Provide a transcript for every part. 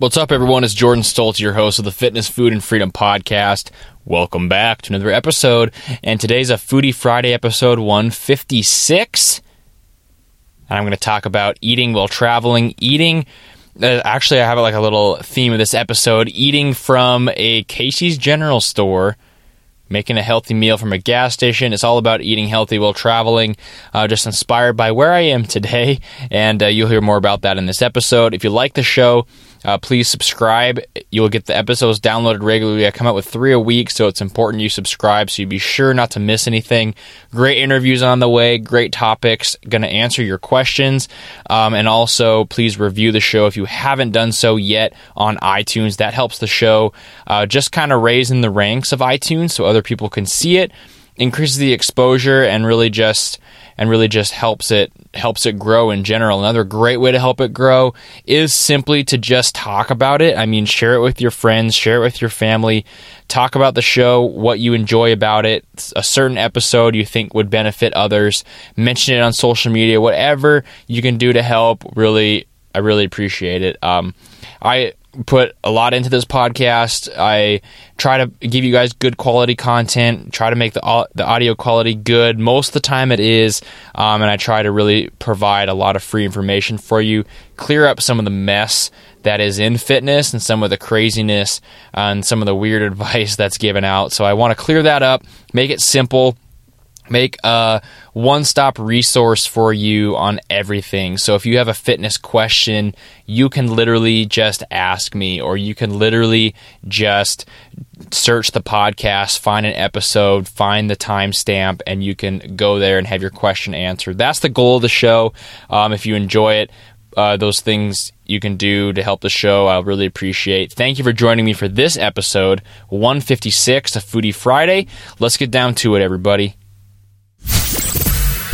What's up, everyone? It's Jordan Stoltz, your host of the Fitness, Food, and Freedom podcast. Welcome back to another episode. And today's a Foodie Friday episode 156. And I'm going to talk about eating while traveling. Eating, uh, actually, I have like a little theme of this episode eating from a Casey's General Store making a healthy meal from a gas station. It's all about eating healthy while traveling. Uh, just inspired by where I am today, and uh, you'll hear more about that in this episode. If you like the show, uh, please subscribe. You'll get the episodes downloaded regularly. I come out with three a week, so it's important you subscribe so you be sure not to miss anything. Great interviews on the way, great topics. Going to answer your questions. Um, and also, please review the show if you haven't done so yet on iTunes. That helps the show uh, just kind of raise in the ranks of iTunes so other people can see it, increases the exposure, and really just and really just helps it helps it grow in general. Another great way to help it grow is simply to just talk about it. I mean, share it with your friends, share it with your family, talk about the show, what you enjoy about it, a certain episode you think would benefit others, mention it on social media, whatever you can do to help. Really, I really appreciate it. Um, I put a lot into this podcast. I try to give you guys good quality content. Try to make the the audio quality good. Most of the time, it is, um, and I try to really provide a lot of free information for you. Clear up some of the mess that is in fitness and some of the craziness and some of the weird advice that's given out. So I want to clear that up, make it simple make a one stop resource for you on everything. So if you have a fitness question, you can literally just ask me, or you can literally just search the podcast, find an episode, find the timestamp, and you can go there and have your question answered. That's the goal of the show. Um, if you enjoy it, uh, those things you can do to help the show, I'll really appreciate. Thank you for joining me for this episode 156 of Foodie Friday. Let's get down to it, everybody.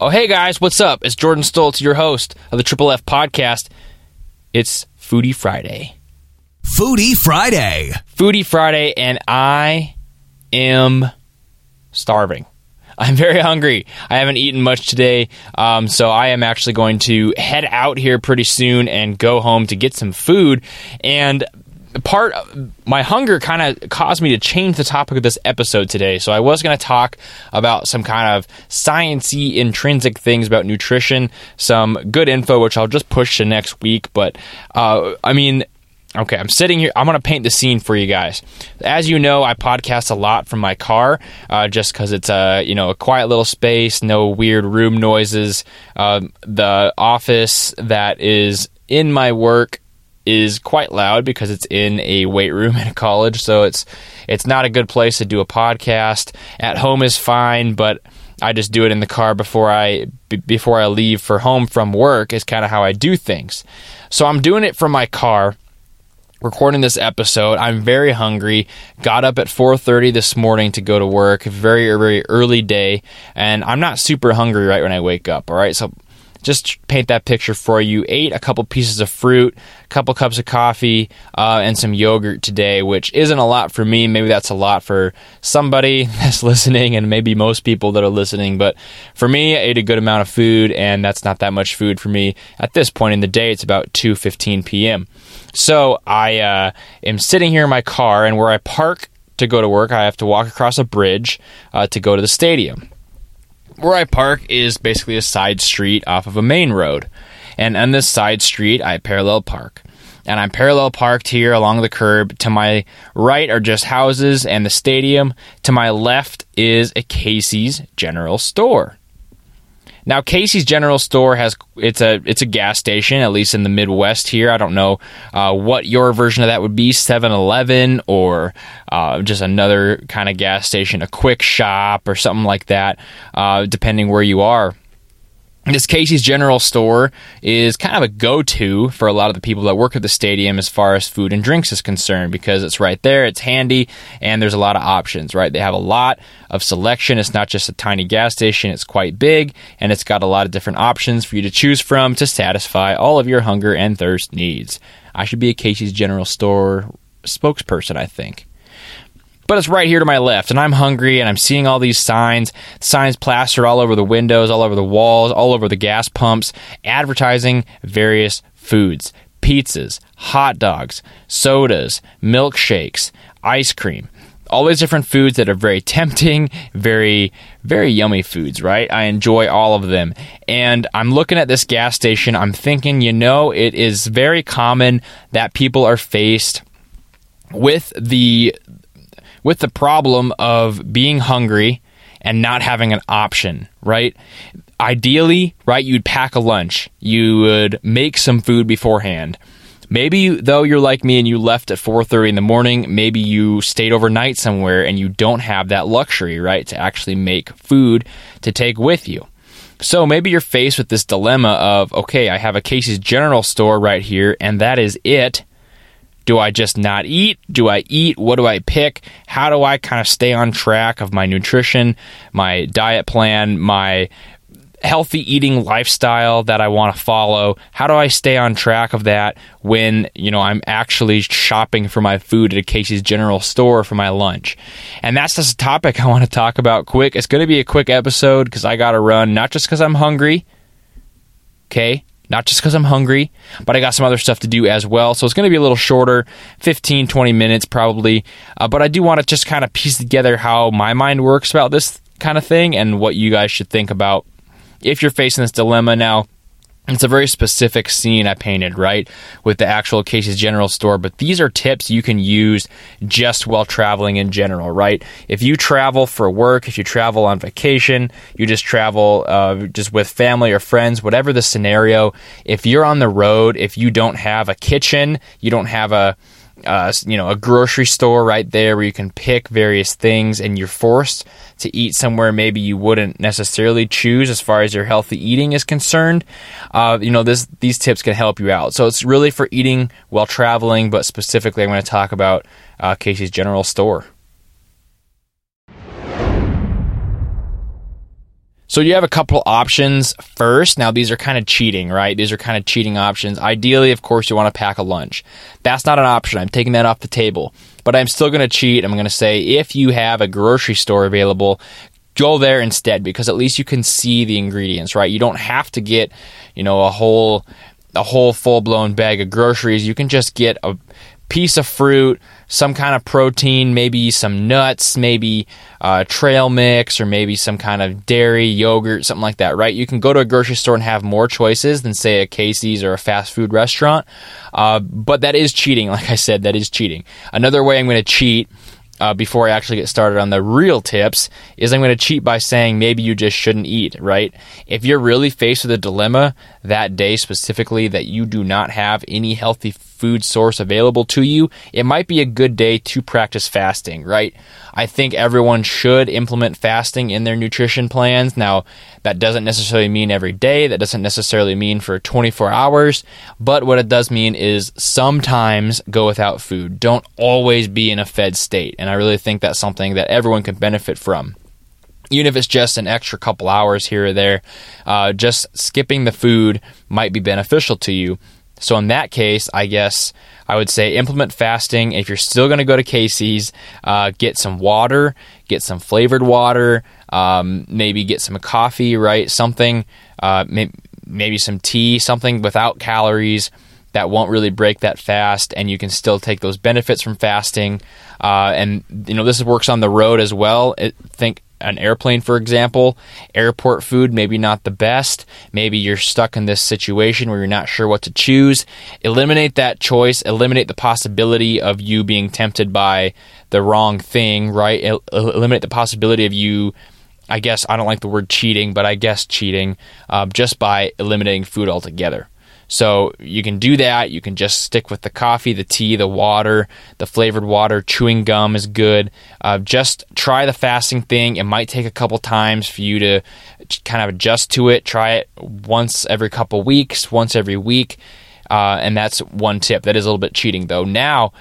Oh, hey guys, what's up? It's Jordan Stoltz, your host of the Triple F podcast. It's Foodie Friday. Foodie Friday. Foodie Friday, and I am starving. I'm very hungry. I haven't eaten much today, um, so I am actually going to head out here pretty soon and go home to get some food. And part of my hunger kind of caused me to change the topic of this episode today. So I was going to talk about some kind of sciency intrinsic things about nutrition, some good info which I'll just push to next week. But uh, I mean. Okay, I'm sitting here. I'm going to paint the scene for you guys. As you know, I podcast a lot from my car, uh, just because it's a you know a quiet little space, no weird room noises. Uh, the office that is in my work is quite loud because it's in a weight room in a college, so it's it's not a good place to do a podcast. At home is fine, but I just do it in the car before I b- before I leave for home from work is kind of how I do things. So I'm doing it from my car recording this episode. I'm very hungry. Got up at 4:30 this morning to go to work. Very very early day, and I'm not super hungry right when I wake up. All right, so just paint that picture for you. Ate a couple pieces of fruit, a couple cups of coffee, uh, and some yogurt today, which isn't a lot for me. Maybe that's a lot for somebody that's listening, and maybe most people that are listening. But for me, I ate a good amount of food, and that's not that much food for me at this point in the day. It's about 2:15 p.m. So I uh, am sitting here in my car, and where I park to go to work, I have to walk across a bridge uh, to go to the stadium where I park is basically a side street off of a main road. And on this side street, I parallel park. And I'm parallel parked here along the curb. To my right are just houses and the stadium. To my left is a Casey's General Store. Now Casey's General Store has it's a it's a gas station at least in the Midwest here. I don't know uh, what your version of that would be 7-Eleven or uh, just another kind of gas station, a quick shop or something like that, uh, depending where you are. This Casey's General Store is kind of a go to for a lot of the people that work at the stadium as far as food and drinks is concerned because it's right there, it's handy, and there's a lot of options, right? They have a lot of selection. It's not just a tiny gas station, it's quite big, and it's got a lot of different options for you to choose from to satisfy all of your hunger and thirst needs. I should be a Casey's General Store spokesperson, I think but it's right here to my left and i'm hungry and i'm seeing all these signs signs plastered all over the windows all over the walls all over the gas pumps advertising various foods pizzas hot dogs sodas milkshakes ice cream all these different foods that are very tempting, very, very yummy foods, right? I enjoy all of them. And I'm looking at this gas station, I'm thinking, you know, it is very common that people are faced with the with the problem of being hungry and not having an option, right? Ideally, right, you'd pack a lunch. You would make some food beforehand. Maybe though you're like me and you left at 4:30 in the morning, maybe you stayed overnight somewhere and you don't have that luxury, right, to actually make food to take with you. So maybe you're faced with this dilemma of, okay, I have a Casey's General Store right here and that is it do I just not eat? Do I eat? What do I pick? How do I kind of stay on track of my nutrition, my diet plan, my healthy eating lifestyle that I want to follow? How do I stay on track of that when, you know, I'm actually shopping for my food at a Casey's General Store for my lunch? And that's just a topic I want to talk about quick. It's going to be a quick episode because I got to run, not just because I'm hungry, okay? Not just because I'm hungry, but I got some other stuff to do as well. So it's going to be a little shorter 15, 20 minutes probably. Uh, but I do want to just kind of piece together how my mind works about this kind of thing and what you guys should think about if you're facing this dilemma. Now, it's a very specific scene I painted, right, with the actual Casey's General Store. But these are tips you can use just while traveling in general, right? If you travel for work, if you travel on vacation, you just travel uh, just with family or friends, whatever the scenario, if you're on the road, if you don't have a kitchen, you don't have a uh, you know, a grocery store right there where you can pick various things and you're forced to eat somewhere maybe you wouldn't necessarily choose as far as your healthy eating is concerned. Uh, you know, this these tips can help you out. So it's really for eating while traveling, but specifically, I'm going to talk about uh, Casey's General Store. So you have a couple options first. Now these are kind of cheating, right? These are kind of cheating options. Ideally, of course, you want to pack a lunch. That's not an option. I'm taking that off the table. But I'm still going to cheat. I'm going to say if you have a grocery store available, go there instead because at least you can see the ingredients, right? You don't have to get, you know, a whole a whole full-blown bag of groceries. You can just get a piece of fruit, some kind of protein, maybe some nuts, maybe uh, trail mix, or maybe some kind of dairy, yogurt, something like that, right? You can go to a grocery store and have more choices than, say, a Casey's or a fast food restaurant. Uh, but that is cheating. Like I said, that is cheating. Another way I'm going to cheat uh, before I actually get started on the real tips is I'm going to cheat by saying maybe you just shouldn't eat, right? If you're really faced with a dilemma that day specifically that you do not have any healthy food source available to you, it might be a good day to practice fasting, right? I think everyone should implement fasting in their nutrition plans. Now, that doesn't necessarily mean every day, that doesn't necessarily mean for 24 hours, but what it does mean is sometimes go without food. Don't always be in a fed state. And I really think that's something that everyone can benefit from even if it's just an extra couple hours here or there, uh, just skipping the food might be beneficial to you. So in that case, I guess I would say implement fasting. If you're still going to go to Casey's, uh, get some water, get some flavored water, um, maybe get some coffee, right? Something, uh, may- maybe some tea, something without calories that won't really break that fast, and you can still take those benefits from fasting. Uh, and you know this works on the road as well. It, think an airplane, for example, airport food maybe not the best. Maybe you're stuck in this situation where you're not sure what to choose. Eliminate that choice. Eliminate the possibility of you being tempted by the wrong thing, right? El- eliminate the possibility of you. I guess I don't like the word cheating, but I guess cheating um, just by eliminating food altogether. So you can do that. You can just stick with the coffee, the tea, the water, the flavored water. Chewing gum is good. Uh, just try the fasting thing. It might take a couple times for you to kind of adjust to it. Try it once every couple weeks, once every week. Uh, and that's one tip. That is a little bit cheating, though. Now,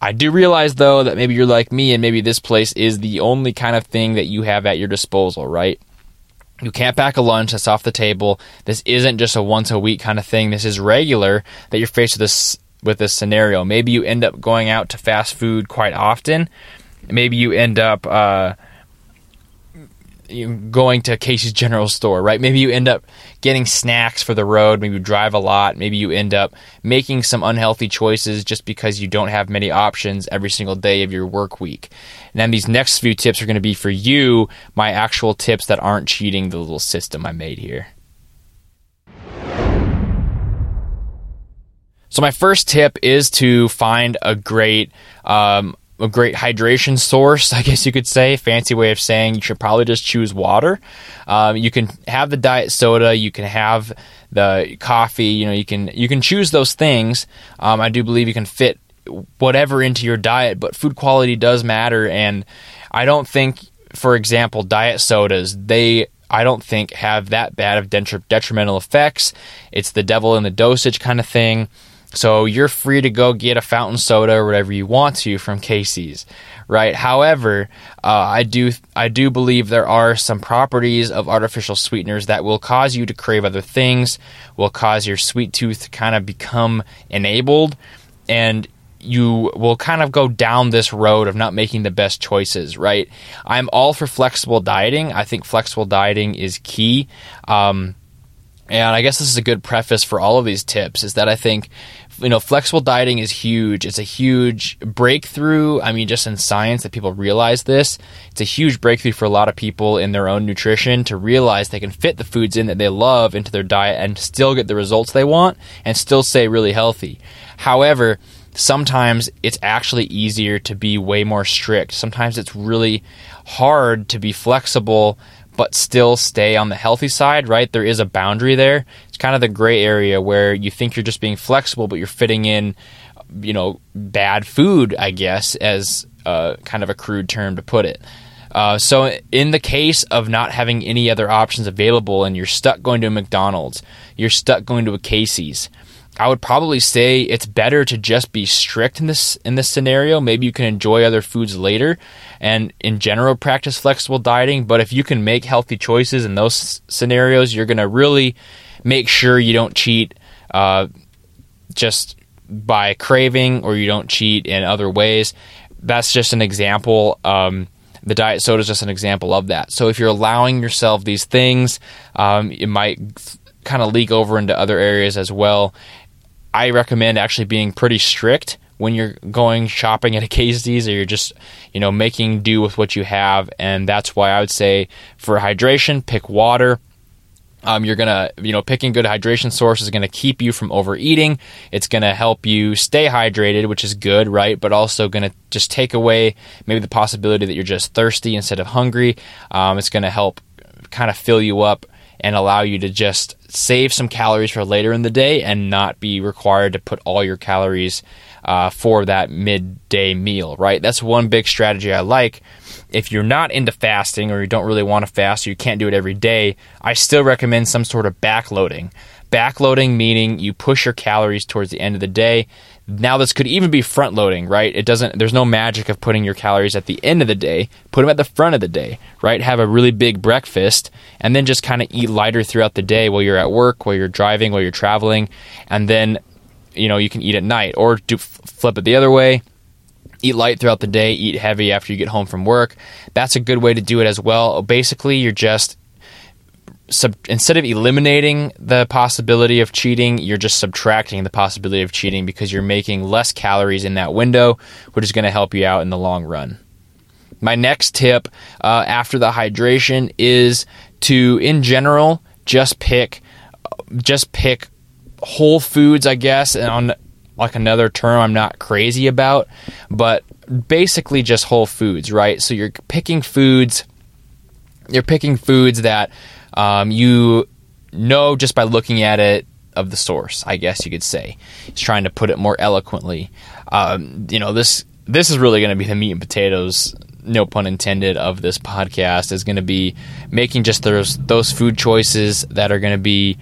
I do realize, though, that maybe you're like me and maybe this place is the only kind of thing that you have at your disposal, right? You can't pack a lunch that's off the table. This isn't just a once a week kind of thing. This is regular that you're faced with this with this scenario. Maybe you end up going out to fast food quite often. Maybe you end up uh, going to Casey's General Store, right? Maybe you end up getting snacks for the road. Maybe you drive a lot. Maybe you end up making some unhealthy choices just because you don't have many options every single day of your work week. And then these next few tips are going to be for you, my actual tips that aren't cheating the little system I made here. So my first tip is to find a great um, a great hydration source, I guess you could say. Fancy way of saying you should probably just choose water. Um, you can have the diet soda, you can have the coffee. You know, you can you can choose those things. Um, I do believe you can fit whatever into your diet, but food quality does matter. And I don't think, for example, diet sodas they I don't think have that bad of detrimental effects. It's the devil in the dosage kind of thing. So you're free to go get a fountain soda or whatever you want to from Casey's, right? However, uh, I do I do believe there are some properties of artificial sweeteners that will cause you to crave other things, will cause your sweet tooth to kind of become enabled, and you will kind of go down this road of not making the best choices, right? I'm all for flexible dieting. I think flexible dieting is key. Um, and I guess this is a good preface for all of these tips is that I think you know, flexible dieting is huge. It's a huge breakthrough. I mean, just in science that people realize this. It's a huge breakthrough for a lot of people in their own nutrition to realize they can fit the foods in that they love into their diet and still get the results they want and still stay really healthy. However, sometimes it's actually easier to be way more strict. Sometimes it's really hard to be flexible but still stay on the healthy side, right? There is a boundary there. It's kind of the gray area where you think you're just being flexible, but you're fitting in, you know, bad food, I guess, as kind of a crude term to put it. Uh, so, in the case of not having any other options available and you're stuck going to a McDonald's, you're stuck going to a Casey's, I would probably say it's better to just be strict in this in this scenario. Maybe you can enjoy other foods later, and in general practice flexible dieting. But if you can make healthy choices in those scenarios, you're going to really make sure you don't cheat uh, just by craving, or you don't cheat in other ways. That's just an example. Um, the diet soda is just an example of that. So if you're allowing yourself these things, um, it might kind of leak over into other areas as well. I recommend actually being pretty strict when you're going shopping at a Casey's or you're just, you know, making do with what you have. And that's why I would say for hydration, pick water. Um, you're gonna, you know, picking good hydration source is gonna keep you from overeating. It's gonna help you stay hydrated, which is good, right? But also gonna just take away maybe the possibility that you're just thirsty instead of hungry. Um, it's gonna help kind of fill you up and allow you to just save some calories for later in the day and not be required to put all your calories uh, for that midday meal, right? That's one big strategy I like. If you're not into fasting or you don't really want to fast or you can't do it every day, I still recommend some sort of backloading. Backloading meaning you push your calories towards the end of the day. Now this could even be front loading, right? It doesn't there's no magic of putting your calories at the end of the day. Put them at the front of the day, right? Have a really big breakfast and then just kind of eat lighter throughout the day while you're at work, while you're driving, while you're traveling, and then you know, you can eat at night or do flip it the other way eat light throughout the day, eat heavy after you get home from work. That's a good way to do it as well. Basically, you're just sub, instead of eliminating the possibility of cheating, you're just subtracting the possibility of cheating because you're making less calories in that window, which is going to help you out in the long run. My next tip uh, after the hydration is to, in general, just pick, just pick whole foods, I guess, and on like another term I'm not crazy about, but basically just whole foods, right? So you're picking foods, you're picking foods that um, you know just by looking at it of the source. I guess you could say. He's trying to put it more eloquently. Um, you know this this is really going to be the meat and potatoes no pun intended of this podcast is going to be making just those those food choices that are going to be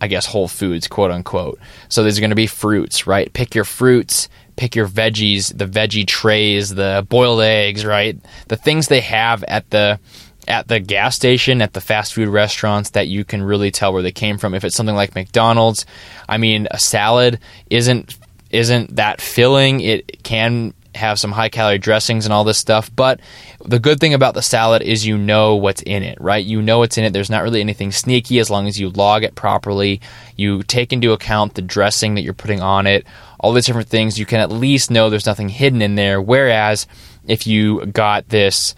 I guess whole foods quote unquote so there's going to be fruits right pick your fruits pick your veggies the veggie trays the boiled eggs right the things they have at the at the gas station at the fast food restaurants that you can really tell where they came from if it's something like McDonald's I mean a salad isn't isn't that filling it can have some high calorie dressings and all this stuff. But the good thing about the salad is you know what's in it, right? You know what's in it. There's not really anything sneaky as long as you log it properly. You take into account the dressing that you're putting on it, all these different things. You can at least know there's nothing hidden in there. Whereas if you got this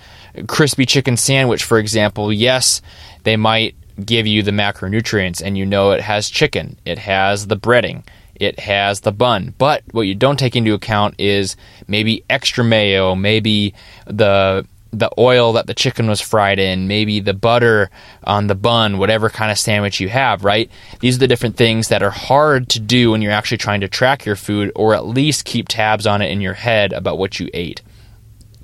crispy chicken sandwich, for example, yes, they might give you the macronutrients and you know it has chicken, it has the breading it has the bun. But what you don't take into account is maybe extra mayo, maybe the the oil that the chicken was fried in, maybe the butter on the bun, whatever kind of sandwich you have, right? These are the different things that are hard to do when you're actually trying to track your food or at least keep tabs on it in your head about what you ate,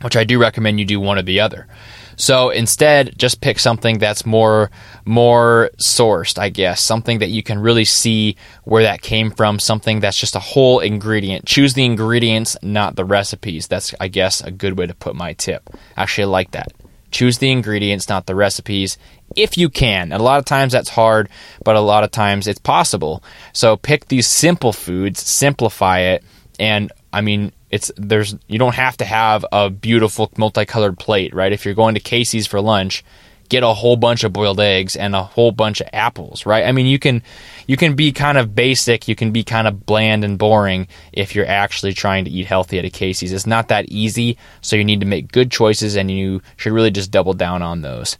which I do recommend you do one or the other. So instead, just pick something that's more more sourced, I guess, something that you can really see where that came from, something that's just a whole ingredient. Choose the ingredients, not the recipes. That's I guess a good way to put my tip. Actually, I like that. Choose the ingredients, not the recipes, if you can. And a lot of times that's hard, but a lot of times it's possible. So pick these simple foods, simplify it, and I mean, it's there's you don't have to have a beautiful multicolored plate, right? If you're going to Casey's for lunch, get a whole bunch of boiled eggs and a whole bunch of apples, right? I mean, you can you can be kind of basic, you can be kind of bland and boring if you're actually trying to eat healthy at a Casey's. It's not that easy, so you need to make good choices and you should really just double down on those.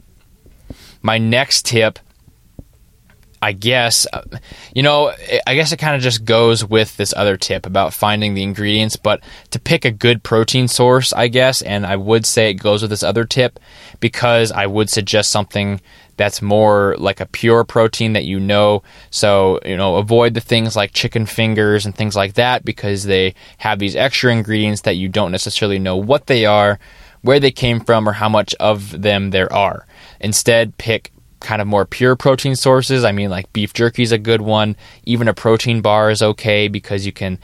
My next tip I guess, uh, you know, I guess it kind of just goes with this other tip about finding the ingredients, but to pick a good protein source, I guess, and I would say it goes with this other tip because I would suggest something that's more like a pure protein that you know. So, you know, avoid the things like chicken fingers and things like that because they have these extra ingredients that you don't necessarily know what they are, where they came from, or how much of them there are. Instead, pick kind of more pure protein sources. I mean, like beef jerky is a good one. Even a protein bar is okay because you can,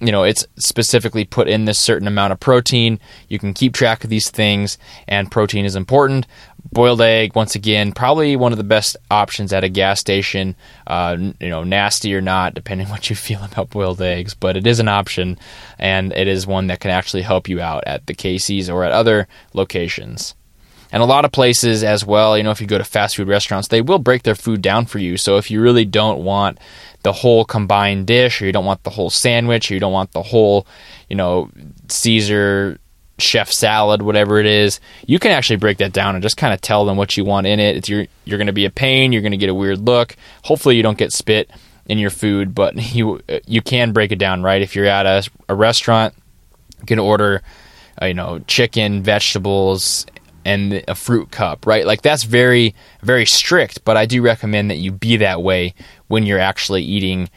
you know, it's specifically put in this certain amount of protein. You can keep track of these things, and protein is important. Boiled egg, once again, probably one of the best options at a gas station. Uh, you know, nasty or not, depending what you feel about boiled eggs, but it is an option, and it is one that can actually help you out at the Casey's or at other locations. And a lot of places as well, you know, if you go to fast food restaurants, they will break their food down for you. So if you really don't want the whole combined dish, or you don't want the whole sandwich, or you don't want the whole, you know, Caesar chef salad, whatever it is, you can actually break that down and just kind of tell them what you want in it. It's, you're you're going to be a pain. You're going to get a weird look. Hopefully, you don't get spit in your food, but you you can break it down, right? If you're at a, a restaurant, you can order, uh, you know, chicken, vegetables, and a fruit cup, right? Like that's very, very strict, but I do recommend that you be that way when you're actually eating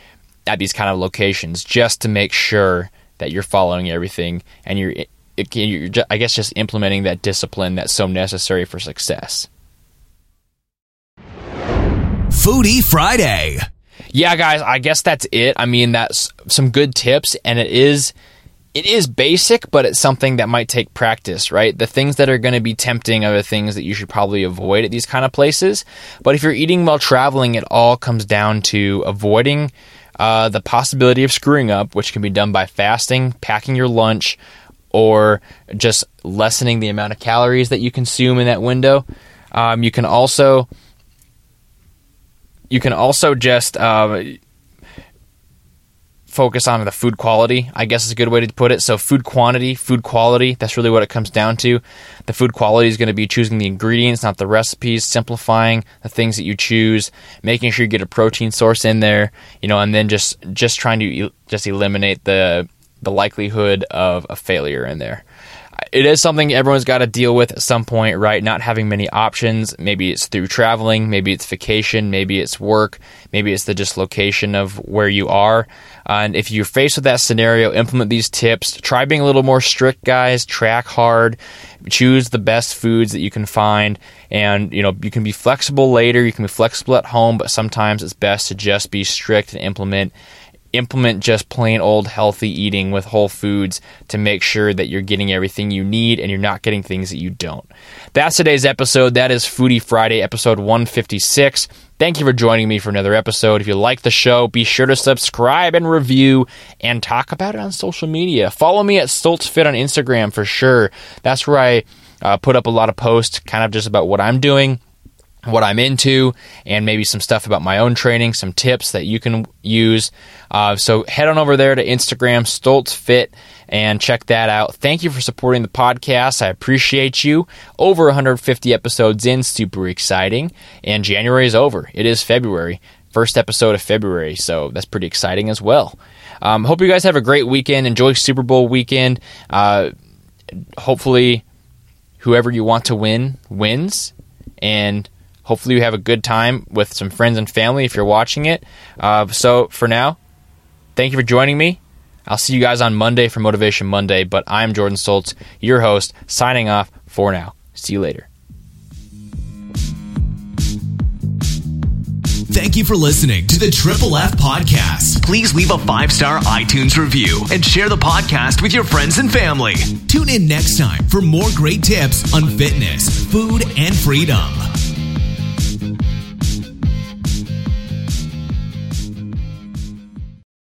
at these kind of locations just to make sure that you're following everything and you're, you're I guess, just implementing that discipline that's so necessary for success. Foodie Friday. Yeah, guys, I guess that's it. I mean, that's some good tips, and it is it is basic, but it's something that might take practice, right? The things that are going to be tempting are the things that you should probably avoid at these kind of places. But if you're eating while traveling, it all comes down to avoiding uh, the possibility of screwing up, which can be done by fasting, packing your lunch, or just lessening the amount of calories that you consume in that window. Um, you can also you can also just uh, focus on the food quality, I guess is a good way to put it. So, food quantity, food quality, that's really what it comes down to. The food quality is going to be choosing the ingredients, not the recipes, simplifying the things that you choose, making sure you get a protein source in there, you know, and then just just trying to just eliminate the the likelihood of a failure in there. It is something everyone's got to deal with at some point, right? Not having many options. Maybe it's through traveling, maybe it's vacation, maybe it's work, maybe it's the dislocation of where you are. and if you're faced with that scenario, implement these tips. Try being a little more strict, guys. Track hard. Choose the best foods that you can find. And, you know, you can be flexible later, you can be flexible at home, but sometimes it's best to just be strict and implement implement just plain old healthy eating with whole foods to make sure that you're getting everything you need and you're not getting things that you don't. That's today's episode. That is Foodie Friday, episode 156. Thank you for joining me for another episode. If you like the show, be sure to subscribe and review and talk about it on social media. Follow me at StoltzFit on Instagram for sure. That's where I uh, put up a lot of posts kind of just about what I'm doing what I'm into, and maybe some stuff about my own training, some tips that you can use. Uh, so head on over there to Instagram, Stoltz Fit, and check that out. Thank you for supporting the podcast. I appreciate you. Over 150 episodes in, super exciting. And January is over. It is February, first episode of February, so that's pretty exciting as well. Um, hope you guys have a great weekend. Enjoy Super Bowl weekend. Uh, hopefully, whoever you want to win wins. And Hopefully, you have a good time with some friends and family if you're watching it. Uh, so, for now, thank you for joining me. I'll see you guys on Monday for Motivation Monday, but I'm Jordan Stoltz, your host, signing off for now. See you later. Thank you for listening to the Triple F Podcast. Please leave a five star iTunes review and share the podcast with your friends and family. Tune in next time for more great tips on fitness, food, and freedom.